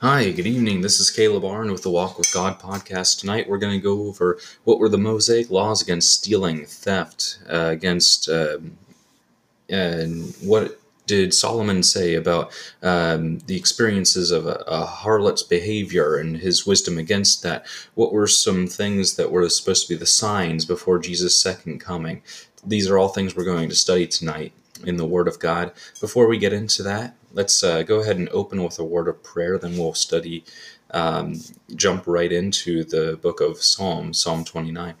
Hi, good evening. This is Caleb Arn with the Walk with God podcast. Tonight we're going to go over what were the Mosaic laws against stealing, theft, uh, against, um, and what did Solomon say about um, the experiences of a, a harlot's behavior and his wisdom against that? What were some things that were supposed to be the signs before Jesus' second coming? These are all things we're going to study tonight in the Word of God. Before we get into that, let's uh, go ahead and open with a word of prayer. Then we'll study, um, jump right into the book of Psalms, Psalm 29.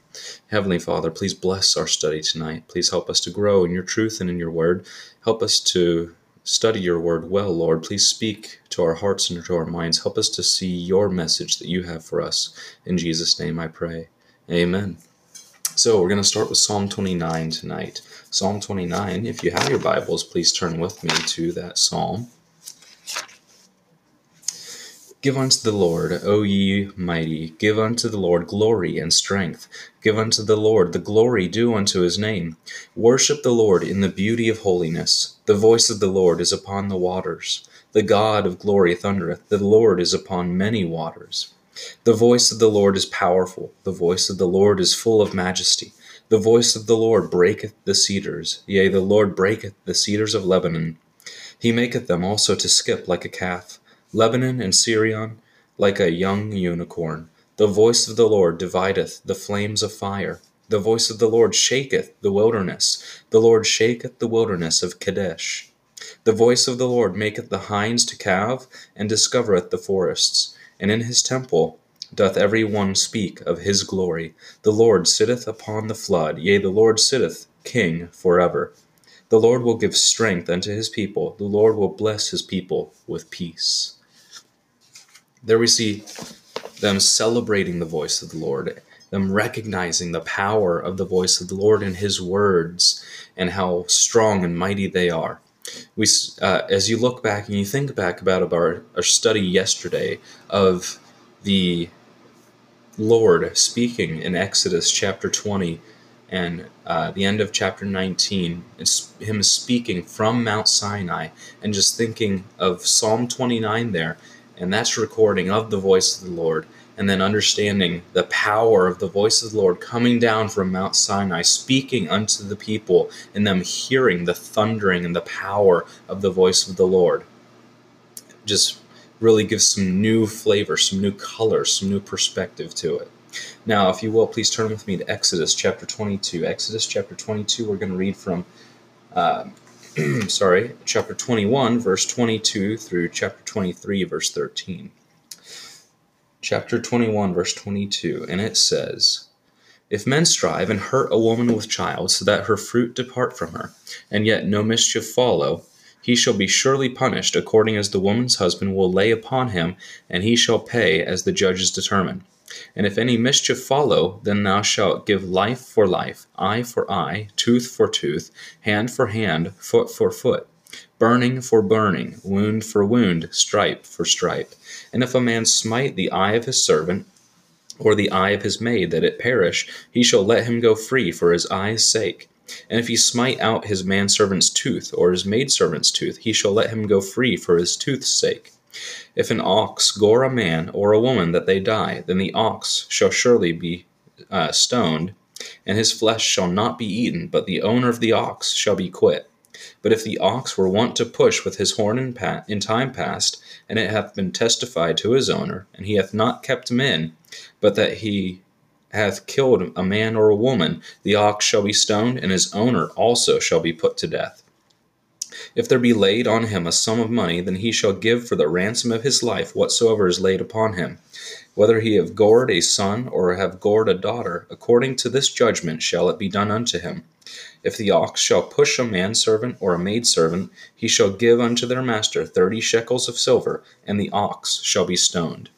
Heavenly Father, please bless our study tonight. Please help us to grow in your truth and in your word. Help us to study your word well, Lord. Please speak to our hearts and to our minds. Help us to see your message that you have for us. In Jesus' name I pray. Amen. So we're going to start with Psalm 29 tonight. Psalm 29, if you have your Bibles, please turn with me to that psalm. Give unto the Lord, O ye mighty, give unto the Lord glory and strength. Give unto the Lord the glory due unto his name. Worship the Lord in the beauty of holiness. The voice of the Lord is upon the waters. The God of glory thundereth. The Lord is upon many waters. The voice of the Lord is powerful. The voice of the Lord is full of majesty. The voice of the Lord breaketh the cedars. Yea, the Lord breaketh the cedars of Lebanon. He maketh them also to skip like a calf. Lebanon and Sirion like a young unicorn. The voice of the Lord divideth the flames of fire. The voice of the Lord shaketh the wilderness. The Lord shaketh the wilderness of Kadesh. The voice of the Lord maketh the hinds to calve, and discovereth the forests and in his temple doth every one speak of his glory. The Lord sitteth upon the flood, yea, the Lord sitteth king forever. The Lord will give strength unto his people, the Lord will bless his people with peace. There we see them celebrating the voice of the Lord, them recognizing the power of the voice of the Lord in his words, and how strong and mighty they are we uh, as you look back and you think back about our, our study yesterday of the Lord speaking in Exodus chapter 20 and uh, the end of chapter 19, it's him speaking from Mount Sinai and just thinking of Psalm 29 there, and that's recording of the voice of the Lord and then understanding the power of the voice of the Lord coming down from Mount Sinai, speaking unto the people, and them hearing the thundering and the power of the voice of the Lord. Just really gives some new flavor, some new color, some new perspective to it. Now, if you will, please turn with me to Exodus chapter 22. Exodus chapter 22, we're going to read from, uh, sorry, chapter 21, verse 22 through chapter 23, verse 13 chapter 21, verse 22, and it says, If men strive and hurt a woman with child, so that her fruit depart from her, and yet no mischief follow, he shall be surely punished according as the woman's husband will lay upon him, and he shall pay as the judges determine. And if any mischief follow, then thou shalt give life for life, eye for eye, tooth for tooth, hand for hand, foot for foot, burning for burning, wound for wound, stripe for stripe. And if a man smite the eye of his servant, or the eye of his maid, that it perish, he shall let him go free for his eye's sake. And if he smite out his manservant's tooth, or his maidservant's tooth, he shall let him go free for his tooth's sake. If an ox gore a man or a woman that they die, then the ox shall surely be uh, stoned, and his flesh shall not be eaten, but the owner of the ox shall be quit. But if the ox were wont to push with his horn in, pa- in time past, and it hath been testified to his owner, and he hath not kept him in, but that he hath killed a man or a woman, the ox shall be stoned, and his owner also shall be put to death. If there be laid on him a sum of money, then he shall give for the ransom of his life whatsoever is laid upon him. Whether he have gored a son or have gored a daughter, according to this judgment shall it be done unto him. If the ox shall push a manservant or a maidservant, he shall give unto their master thirty shekels of silver, and the ox shall be stoned.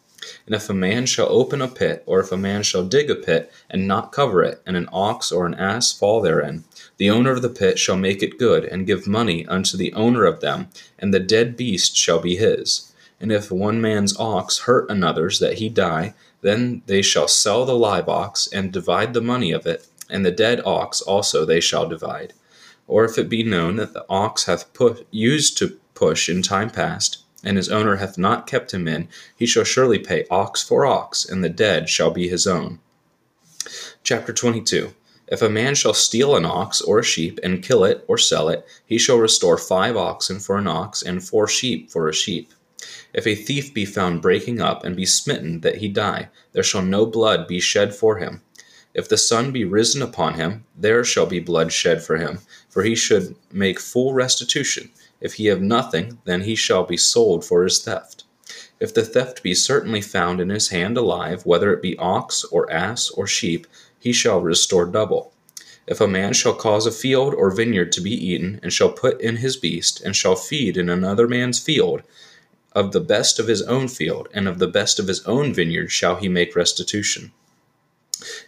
And if a man shall open a pit, or if a man shall dig a pit, and not cover it, and an ox or an ass fall therein, the owner of the pit shall make it good, and give money unto the owner of them, and the dead beast shall be his. And if one man's ox hurt another's that he die, then they shall sell the live ox, and divide the money of it, and the dead ox also they shall divide. Or if it be known that the ox hath used to push in time past, and his owner hath not kept him in, he shall surely pay ox for ox, and the dead shall be his own. Chapter 22 If a man shall steal an ox or a sheep, and kill it or sell it, he shall restore five oxen for an ox, and four sheep for a sheep. If a thief be found breaking up, and be smitten that he die, there shall no blood be shed for him. If the sun be risen upon him, there shall be blood shed for him, for he should make full restitution. If he have nothing, then he shall be sold for his theft. If the theft be certainly found in his hand alive, whether it be ox, or ass, or sheep, he shall restore double. If a man shall cause a field or vineyard to be eaten, and shall put in his beast, and shall feed in another man's field, of the best of his own field, and of the best of his own vineyard shall he make restitution.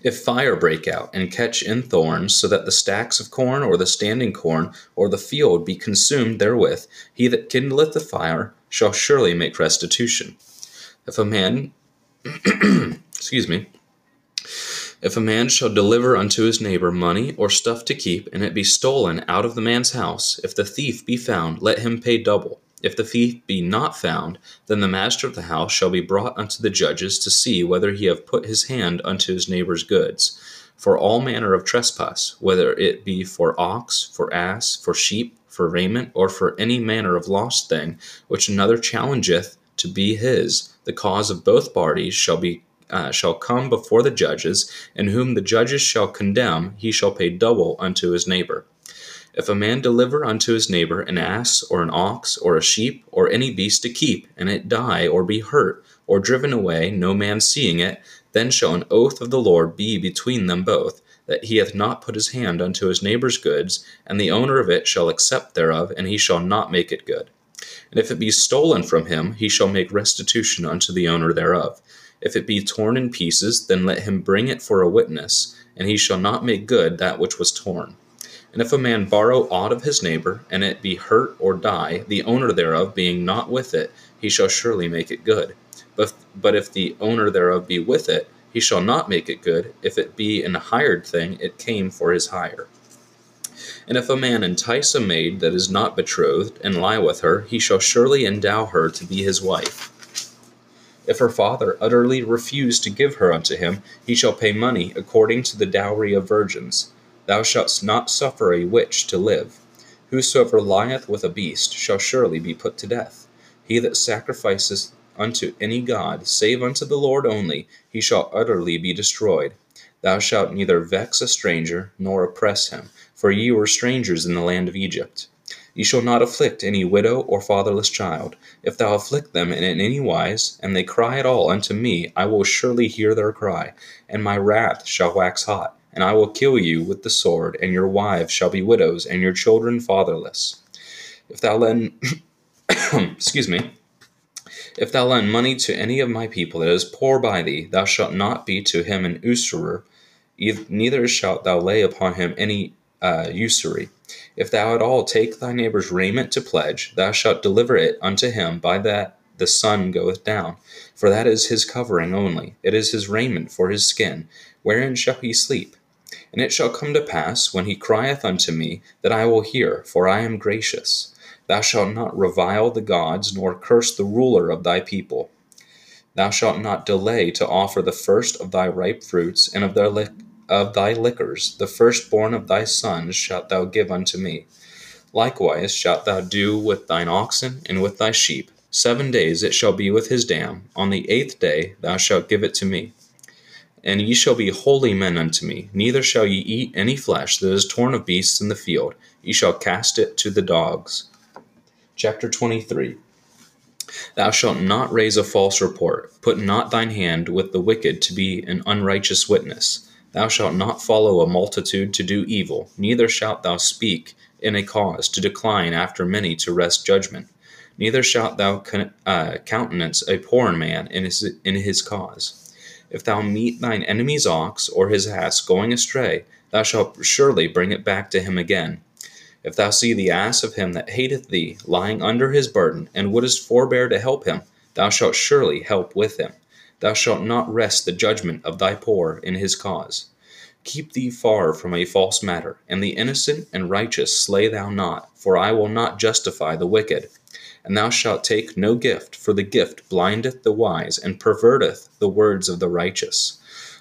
If fire break out and catch in thorns, so that the stacks of corn or the standing corn or the field be consumed therewith, he that kindleth the fire shall surely make restitution. If a man, excuse me, if a man shall deliver unto his neighbor money or stuff to keep, and it be stolen out of the man's house, if the thief be found, let him pay double. If the thief be not found, then the master of the house shall be brought unto the judges to see whether he have put his hand unto his neighbor's goods. For all manner of trespass, whether it be for ox, for ass, for sheep, for raiment, or for any manner of lost thing, which another challengeth to be his, the cause of both parties shall be uh, shall come before the judges, and whom the judges shall condemn, he shall pay double unto his neighbor. If a man deliver unto his neighbor an ass, or an ox, or a sheep, or any beast to keep, and it die, or be hurt, or driven away, no man seeing it, then shall an oath of the Lord be between them both, that he hath not put his hand unto his neighbor's goods, and the owner of it shall accept thereof, and he shall not make it good. And if it be stolen from him, he shall make restitution unto the owner thereof. If it be torn in pieces, then let him bring it for a witness, and he shall not make good that which was torn. And if a man borrow aught of his neighbor, and it be hurt or die, the owner thereof being not with it, he shall surely make it good. But, but if the owner thereof be with it, he shall not make it good. If it be an hired thing, it came for his hire. And if a man entice a maid that is not betrothed, and lie with her, he shall surely endow her to be his wife. If her father utterly refuse to give her unto him, he shall pay money according to the dowry of virgins. Thou shalt not suffer a witch to live. Whosoever lieth with a beast shall surely be put to death. He that sacrificeth unto any god, save unto the Lord only, he shall utterly be destroyed. Thou shalt neither vex a stranger, nor oppress him, for ye were strangers in the land of Egypt. Ye shall not afflict any widow or fatherless child. If thou afflict them in any wise, and they cry at all unto me, I will surely hear their cry, and my wrath shall wax hot and I will kill you with the sword, and your wives shall be widows, and your children fatherless. If thou lend, excuse me, if thou lend money to any of my people that is poor by thee, thou shalt not be to him an usurer, neither shalt thou lay upon him any uh, usury. If thou at all take thy neighbor's raiment to pledge, thou shalt deliver it unto him by that the sun goeth down. For that is his covering only, it is his raiment for his skin. Wherein shall he sleep? And it shall come to pass, when he crieth unto me, that I will hear, for I am gracious. Thou shalt not revile the gods, nor curse the ruler of thy people. Thou shalt not delay to offer the first of thy ripe fruits, and of, their li- of thy liquors, the firstborn of thy sons shalt thou give unto me. Likewise shalt thou do with thine oxen and with thy sheep. Seven days it shall be with his dam. On the eighth day thou shalt give it to me. And ye shall be holy men unto me, neither shall ye eat any flesh that is torn of beasts in the field, ye shall cast it to the dogs. Chapter 23 Thou shalt not raise a false report, put not thine hand with the wicked to be an unrighteous witness. Thou shalt not follow a multitude to do evil, neither shalt thou speak in a cause to decline after many to wrest judgment. Neither shalt thou uh, countenance a poor man in his, in his cause. If thou meet thine enemy's ox or his ass going astray, thou shalt surely bring it back to him again. If thou see the ass of him that hateth thee lying under his burden, and wouldest forbear to help him, thou shalt surely help with him. Thou shalt not wrest the judgment of thy poor in his cause. Keep thee far from a false matter, and the innocent and righteous slay thou not, for I will not justify the wicked. And thou shalt take no gift, for the gift blindeth the wise, and perverteth the words of the righteous.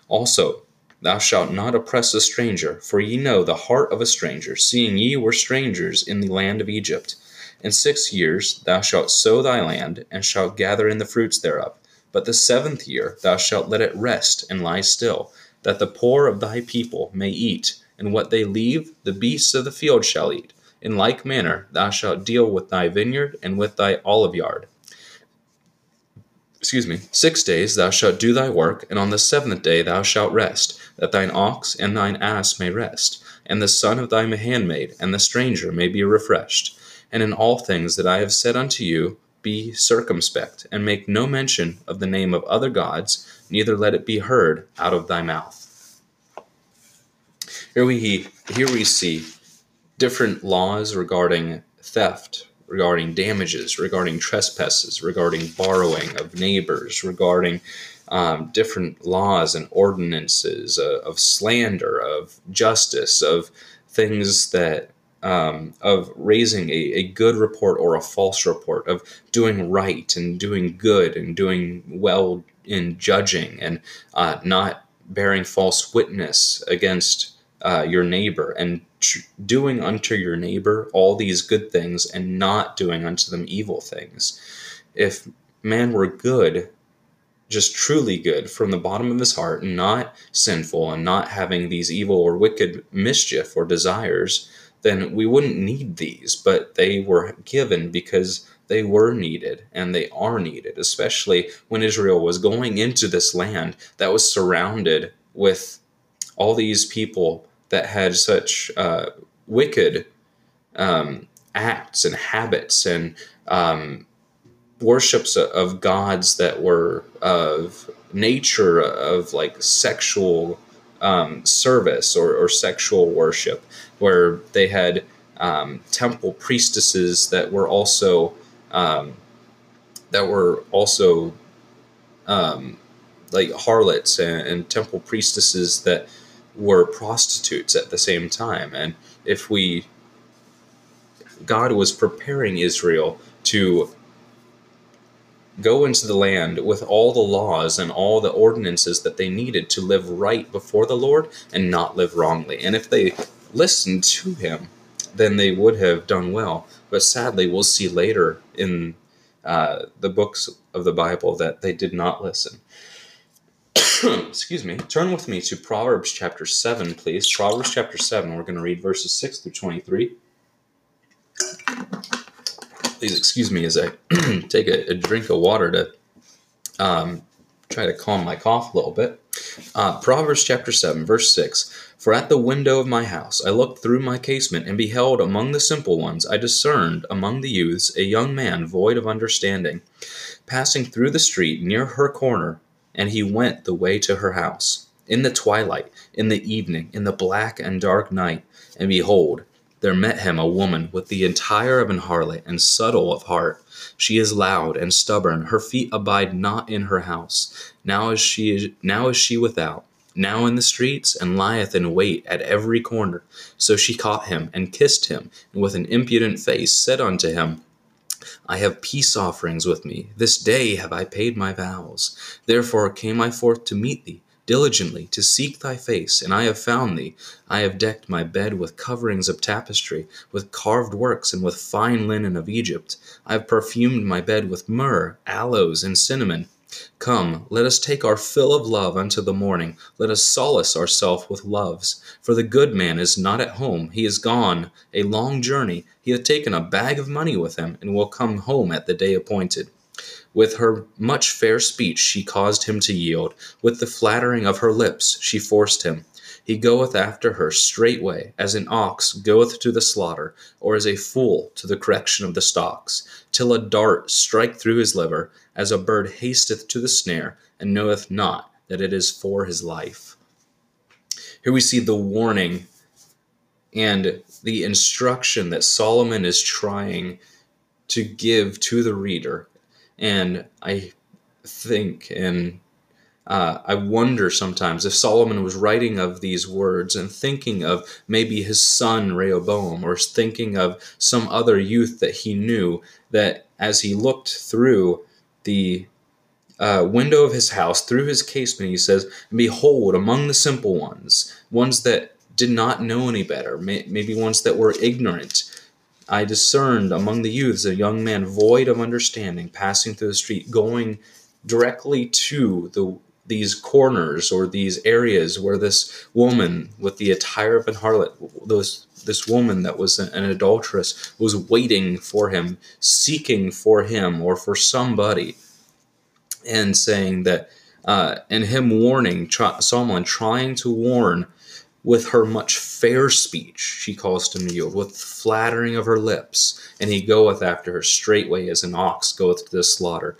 Also, thou shalt not oppress a stranger, for ye know the heart of a stranger, seeing ye were strangers in the land of Egypt. In six years thou shalt sow thy land, and shalt gather in the fruits thereof. But the seventh year thou shalt let it rest and lie still, that the poor of thy people may eat, and what they leave the beasts of the field shall eat. In like manner thou shalt deal with thy vineyard and with thy olive oliveyard. Excuse me. Six days thou shalt do thy work, and on the seventh day thou shalt rest, that thine ox and thine ass may rest, and the son of thy handmaid and the stranger may be refreshed. And in all things that I have said unto you, be circumspect, and make no mention of the name of other gods, neither let it be heard out of thy mouth. Here we here we see different laws regarding theft, regarding damages, regarding trespasses, regarding borrowing of neighbors, regarding um, different laws and ordinances uh, of slander, of justice, of things that um, of raising a, a good report or a false report, of doing right and doing good and doing well in judging and uh, not bearing false witness against uh, your neighbor and tr- doing unto your neighbor all these good things and not doing unto them evil things. If man were good, just truly good from the bottom of his heart, and not sinful and not having these evil or wicked mischief or desires, then we wouldn't need these, but they were given because they were needed and they are needed, especially when Israel was going into this land that was surrounded with all these people that had such uh, wicked um, acts and habits and um, worships of gods that were of nature of like sexual um, service or, or, sexual worship, where they had um, temple priestesses that were also um, that were also um, like harlots and, and temple priestesses that were prostitutes at the same time. And if we, God was preparing Israel to go into the land with all the laws and all the ordinances that they needed to live right before the Lord and not live wrongly. And if they listened to him, then they would have done well. But sadly, we'll see later in uh, the books of the Bible that they did not listen. excuse me, turn with me to Proverbs chapter 7, please. Proverbs chapter 7, we're going to read verses 6 through 23. Please excuse me as I take a, a, drink of water to um, try to calm my cough a little bit. Uh, Proverbs chapter 7, verse 6 For at the window of my house I looked through my casement and beheld among the simple ones, I discerned among the youths a young man void of understanding, passing through the street near her corner and he went the way to her house. In the twilight, in the evening, in the black and dark night, and behold, there met him a woman with the entire of an harlot and subtle of heart. She is loud and stubborn; her feet abide not in her house. Now is she now is she without, now in the streets, and lieth in wait at every corner. So she caught him and kissed him, and with an impudent face said unto him, I have peace offerings with me. This day have I paid my vows. Therefore came I forth to meet thee, diligently to seek thy face, and I have found thee. I have decked my bed with coverings of tapestry, with carved works, and with fine linen of Egypt. I have perfumed my bed with myrrh, aloes, and cinnamon. Come, let us take our fill of love unto the morning. Let us solace ourselves with loves. For the good man is not at home. He is gone a long journey. He hath taken a bag of money with him, and will come home at the day appointed. With her much fair speech she caused him to yield. With the flattering of her lips she forced him. He goeth after her straightway, as an ox goeth to the slaughter, or as a fool to the correction of the stocks, till a dart strike through his liver, as a bird hasteth to the snare, and knoweth not that it is for his life. Here we see the warning and the instruction that Solomon is trying to give to the reader. And I think and uh, I wonder sometimes if Solomon was writing of these words and thinking of maybe his son Rehoboam or thinking of some other youth that he knew that as he looked through the uh, window of his house, through his casement, he says, behold, among the simple ones, ones that did not know any better, may, maybe ones that were ignorant, I discerned among the youths a young man void of understanding, passing through the street, going directly to the these corners or these areas where this woman with the attire of an harlot, those this woman that was an adulteress, was waiting for him, seeking for him or for somebody and saying that, uh, and him warning, someone trying to warn with her much fair speech, she caused him to yield, with flattering of her lips, and he goeth after her straightway as an ox goeth to the slaughter.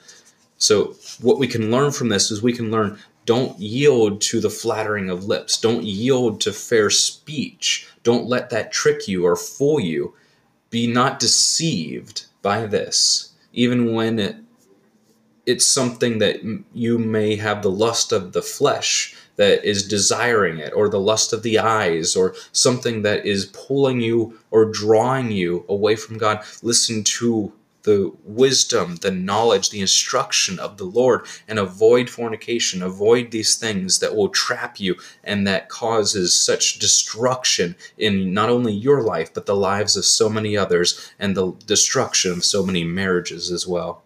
So, what we can learn from this is we can learn don't yield to the flattering of lips, don't yield to fair speech, don't let that trick you or fool you. Be not deceived by this, even when it it's something that you may have the lust of the flesh that is desiring it, or the lust of the eyes, or something that is pulling you or drawing you away from God. Listen to the wisdom, the knowledge, the instruction of the Lord, and avoid fornication. Avoid these things that will trap you and that causes such destruction in not only your life, but the lives of so many others, and the destruction of so many marriages as well.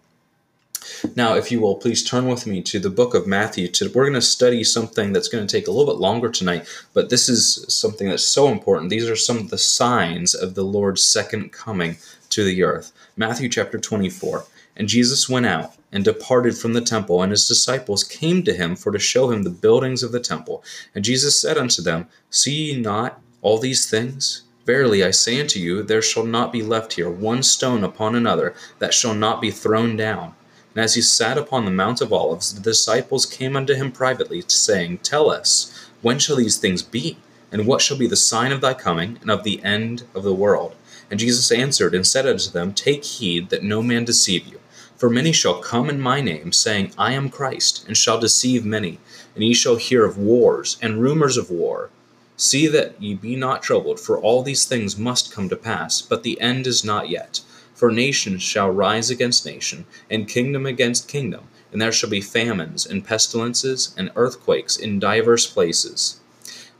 Now, if you will, please turn with me to the book of Matthew. We're going to study something that's going to take a little bit longer tonight, but this is something that's so important. These are some of the signs of the Lord's second coming to the earth. Matthew chapter 24. And Jesus went out and departed from the temple, and his disciples came to him for to show him the buildings of the temple. And Jesus said unto them, See ye not all these things? Verily I say unto you, there shall not be left here one stone upon another that shall not be thrown down. And as he sat upon the Mount of Olives, the disciples came unto him privately, saying, Tell us, when shall these things be? And what shall be the sign of thy coming, and of the end of the world? And Jesus answered and said unto them, Take heed that no man deceive you. For many shall come in my name, saying, I am Christ, and shall deceive many. And ye shall hear of wars and rumors of war. See that ye be not troubled, for all these things must come to pass, but the end is not yet. For nation shall rise against nation, and kingdom against kingdom, and there shall be famines, and pestilences, and earthquakes in divers places.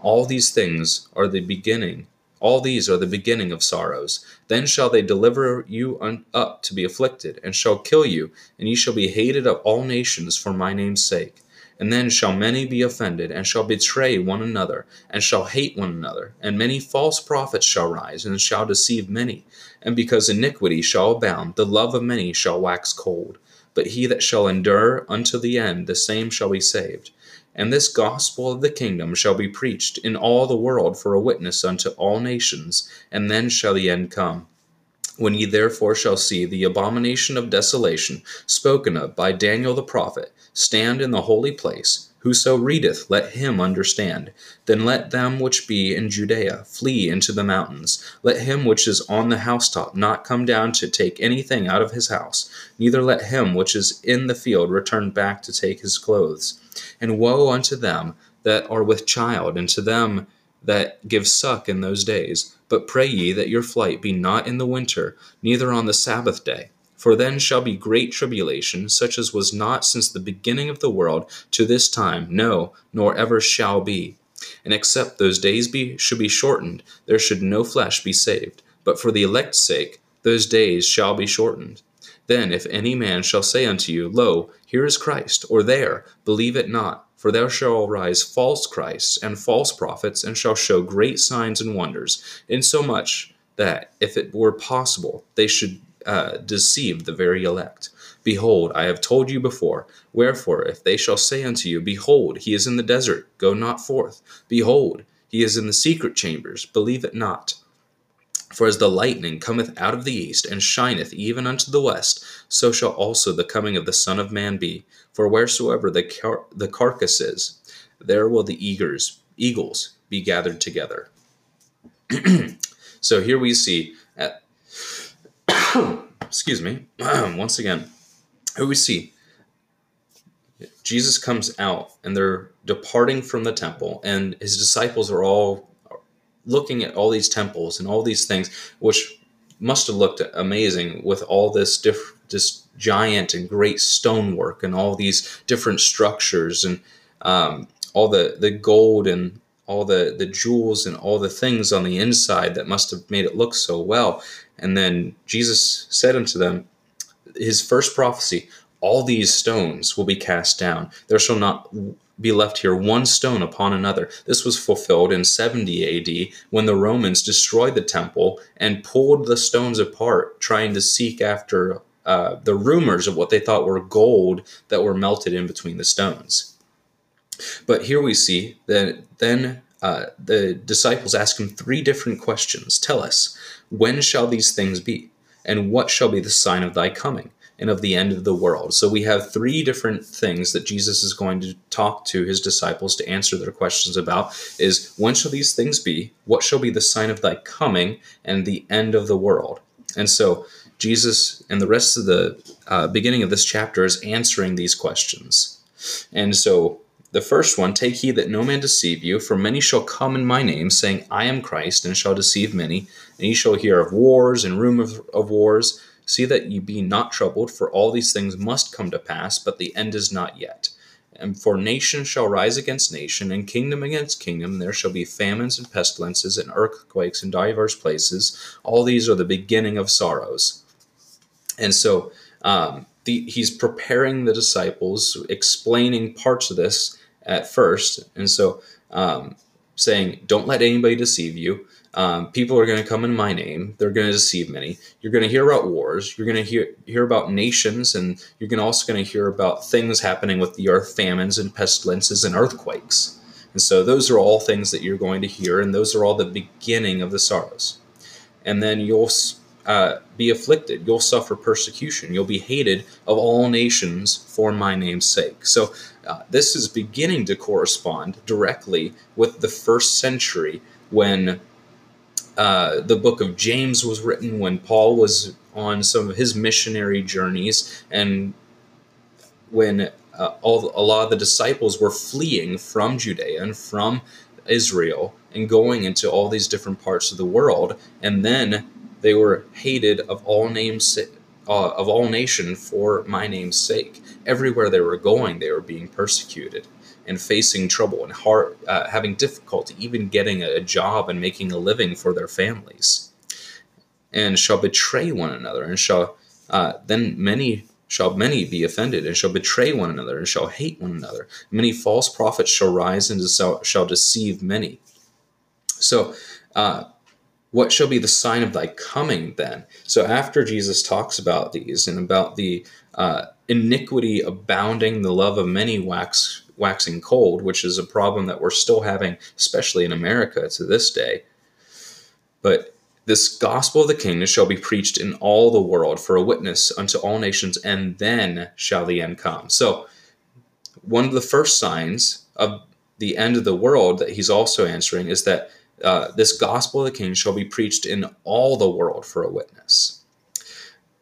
All these things are the beginning. All these are the beginning of sorrows. Then shall they deliver you up to be afflicted, and shall kill you, and ye shall be hated of all nations for my name's sake. And then shall many be offended, and shall betray one another, and shall hate one another. And many false prophets shall rise, and shall deceive many. And because iniquity shall abound, the love of many shall wax cold. But he that shall endure unto the end, the same shall be saved. And this gospel of the kingdom shall be preached in all the world for a witness unto all nations, and then shall the end come. When ye therefore shall see the abomination of desolation spoken of by Daniel the prophet stand in the holy place, whoso readeth, let him understand. Then let them which be in Judea flee into the mountains. Let him which is on the housetop not come down to take anything out of his house, neither let him which is in the field return back to take his clothes. And woe unto them that are with child, and to them that give suck in those days but pray ye that your flight be not in the winter, neither on the Sabbath day. For then shall be great tribulation, such as was not since the beginning of the world to this time, no, nor ever shall be. And except those days be should be shortened, there should no flesh be saved. But for the elect's sake, those days shall be shortened. Then if any man shall say unto you, Lo, here is Christ, or there, believe it not. For there shall arise false Christs and false prophets, and shall show great signs and wonders, insomuch that, if it were possible, they should uh, deceive the very elect. Behold, I have told you before. Wherefore, if they shall say unto you, Behold, he is in the desert, go not forth. Behold, he is in the secret chambers, believe it not. For as the lightning cometh out of the east, and shineth even unto the west, so shall also the coming of the Son of Man be. For wheresoever the, car- the carcass is, there will the eagles, eagles be gathered together. so here we see, at, excuse me, once again, here we see Jesus comes out and they're departing from the temple, and his disciples are all looking at all these temples and all these things, which must have looked amazing with all this diff- this giant and great stonework and all these different structures and um, all the the gold and all the the jewels and all the things on the inside that must have made it look so well. And then Jesus said unto them, his first prophecy, all these stones will be cast down. There shall not be left here one stone upon another. This was fulfilled in 70 AD when the Romans destroyed the temple and pulled the stones apart, trying to seek after uh, the rumors of what they thought were gold that were melted in between the stones. But here we see that then uh, the disciples ask him three different questions. Tell us, when shall these things be? And what shall be the sign of thy coming and of the end of the world? So we have three different things that Jesus is going to talk to his disciples to answer their questions about is when shall these things be? What shall be the sign of thy coming and the end of the world? And so Jesus and the rest of the uh, beginning of this chapter is answering these questions. And so the first one, take heed that no man deceive you, for many shall come in my name, saying, I am Christ, and shall deceive many. And ye shall hear of wars and rumors of wars. See that ye be not troubled, for all these things must come to pass, but the end is not yet. And for nation shall rise against nation, and kingdom against kingdom. There shall be famines and pestilences, and earthquakes in divers places. All these are the beginning of sorrows. And so um, the, he's preparing the disciples, explaining parts of this at first. And so um, saying, don't let anybody deceive you. Um, people are going to come in my name. They're going to deceive many. You're going to hear about wars. You're going to hear hear about nations, and you're going also going to hear about things happening with the earth, famines and pestilences and earthquakes. And so those are all things that you're going to hear, and those are all the beginning of the sorrows. And then you'll uh, be afflicted. You'll suffer persecution. You'll be hated of all nations for my name's sake. So uh, this is beginning to correspond directly with the first century when uh, the book of James was written, when Paul was on some of his missionary journeys, and when uh, all, a lot of the disciples were fleeing from Judea and from Israel and going into all these different parts of the world, and then they were hated of all names uh, of all nation for my name's sake. Everywhere they were going, they were being persecuted and facing trouble and hard, uh, having difficulty even getting a job and making a living for their families. And shall betray one another, and shall uh, then many shall many be offended, and shall betray one another, and shall hate one another. Many false prophets shall rise and shall deceive many. So, uh, what shall be the sign of thy coming then? So after Jesus talks about these and about the uh, iniquity abounding, the love of many wax waxing cold, which is a problem that we're still having, especially in America to this day. But this gospel of the kingdom shall be preached in all the world for a witness unto all nations, and then shall the end come. So, one of the first signs of the end of the world that he's also answering is that uh, this gospel of the king shall be preached in all the world for a witness.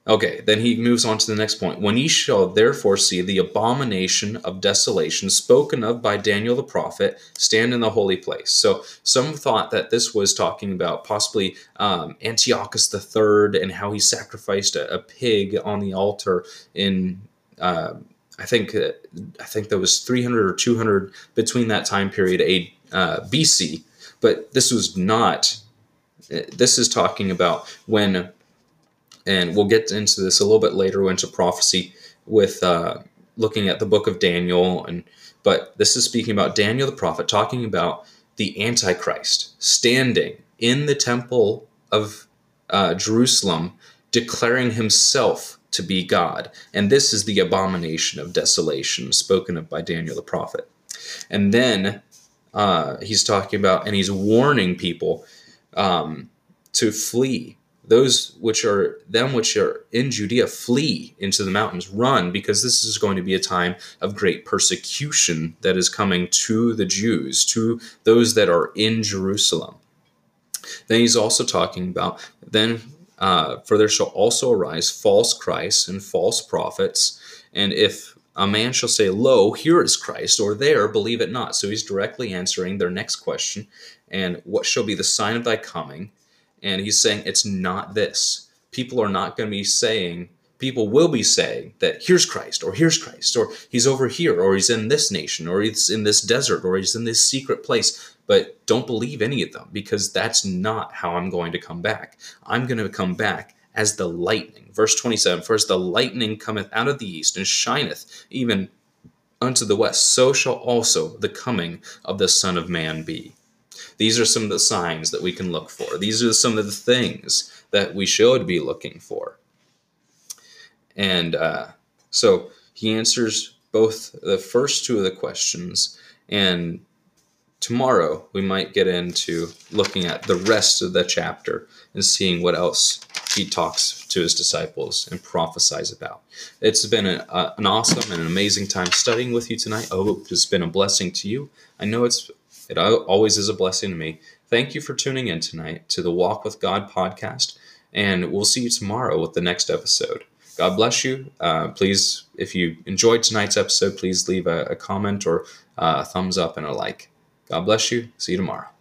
Okay, then he moves on to the next point. When ye shall therefore see the abomination of desolation spoken of by Daniel the prophet stand in the holy place. So some thought that this was talking about possibly um, Antiochus III and how he sacrificed a, a, pig on the altar in. Uh, I think uh, I think that was 300 or 200 between that time period, a uh, BC, but this was not, this is talking about when, and we'll get into this a little bit later into prophecy with uh, looking at the book of Daniel. And But this is speaking about Daniel the prophet, talking about the Antichrist standing in the temple of uh, Jerusalem, declaring himself to be God. And this is the abomination of desolation spoken of by Daniel the prophet. And then uh, he's talking about, and he's warning people um, to flee. Those which are them which are in Judea flee into the mountains, run, because this is going to be a time of great persecution that is coming to the Jews, to those that are in Jerusalem. Then he's also talking about then uh, for there shall also arise false Christs and false prophets, and if a man shall say, Lo, here is Christ, or there, believe it not. So he's directly answering their next question. And what shall be the sign of thy coming And he's saying it's not this. People are not going to be saying, people will be saying that here's Christ, or here's Christ, or he's over here, or he's in this nation, or he's in this desert, or he's in this secret place. But don't believe any of them because that's not how I'm going to come back. I'm going to come back as the lightning. Verse 27 First, the lightning cometh out of the east and shineth even unto the west, so shall also the coming of the Son of Man be. These are some of the signs that we can look for. These are some of the things that we should be looking for. And uh, so he answers both the first two of the questions, and tomorrow we might get into looking at the rest of the chapter and seeing what else he talks to his disciples and prophesies about. It's been a, a, an awesome and an amazing time studying with you tonight. I hope it's been a blessing to you. I know it's it always is a blessing to me. Thank you for tuning in tonight to the Walk with God podcast, and we'll see you tomorrow with the next episode. God bless you. Uh, please, if you enjoyed tonight's episode, please leave a, a comment or uh, a thumbs up and a like. God bless you. See you tomorrow.